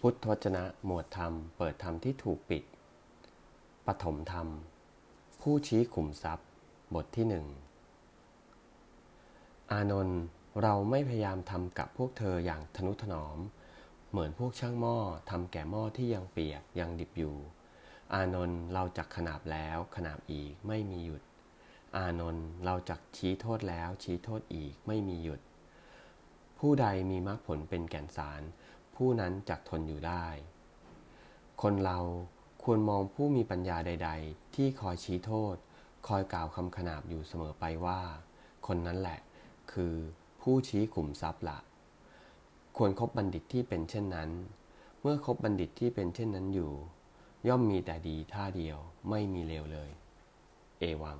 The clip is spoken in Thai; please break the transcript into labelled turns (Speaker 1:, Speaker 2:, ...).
Speaker 1: พุทธวจนะหมวดธรรม เปิดธรรมที่ถูกปิด ปฐมธรรม ผู้ชี้ขุมทรัพย์ บทที่หนึ่ง อานนท์เราไม่พยายามทำกับพวกเธออย่างทนุถนอม เหมือนพวกช่างหม้อทำแก่หม้อที่ยังเปียกยังดิบอยู่ อานนท์เราจักขนาบแล้วขนาบอีกไม่มีหยุด อานนท์เราจักชี้โทษแล้วชี้โทษอีกไม่มีหยุด ผู้ใดมีมรรคผลเป็นแก่นสาร ผู้นั้นจักทนอยู่ได้ คนเราควรมองผู้มีปัญญาใด ๆ ที่คอยชี้โทษ คอยกล่าวคำขนาบอยู่เสมอไปว่า คนนั้นแหละ คือผู้ชี้ขุมทรัพย์ละ ควรครบบัณฑิตที่เป็นเช่นนั้น เมื่อครบบัณฑิตที่เป็นเช่นนั้นอยู่ ย่อมมีแต่ดีท่าเดียวไม่มีเลวเลย เอวัง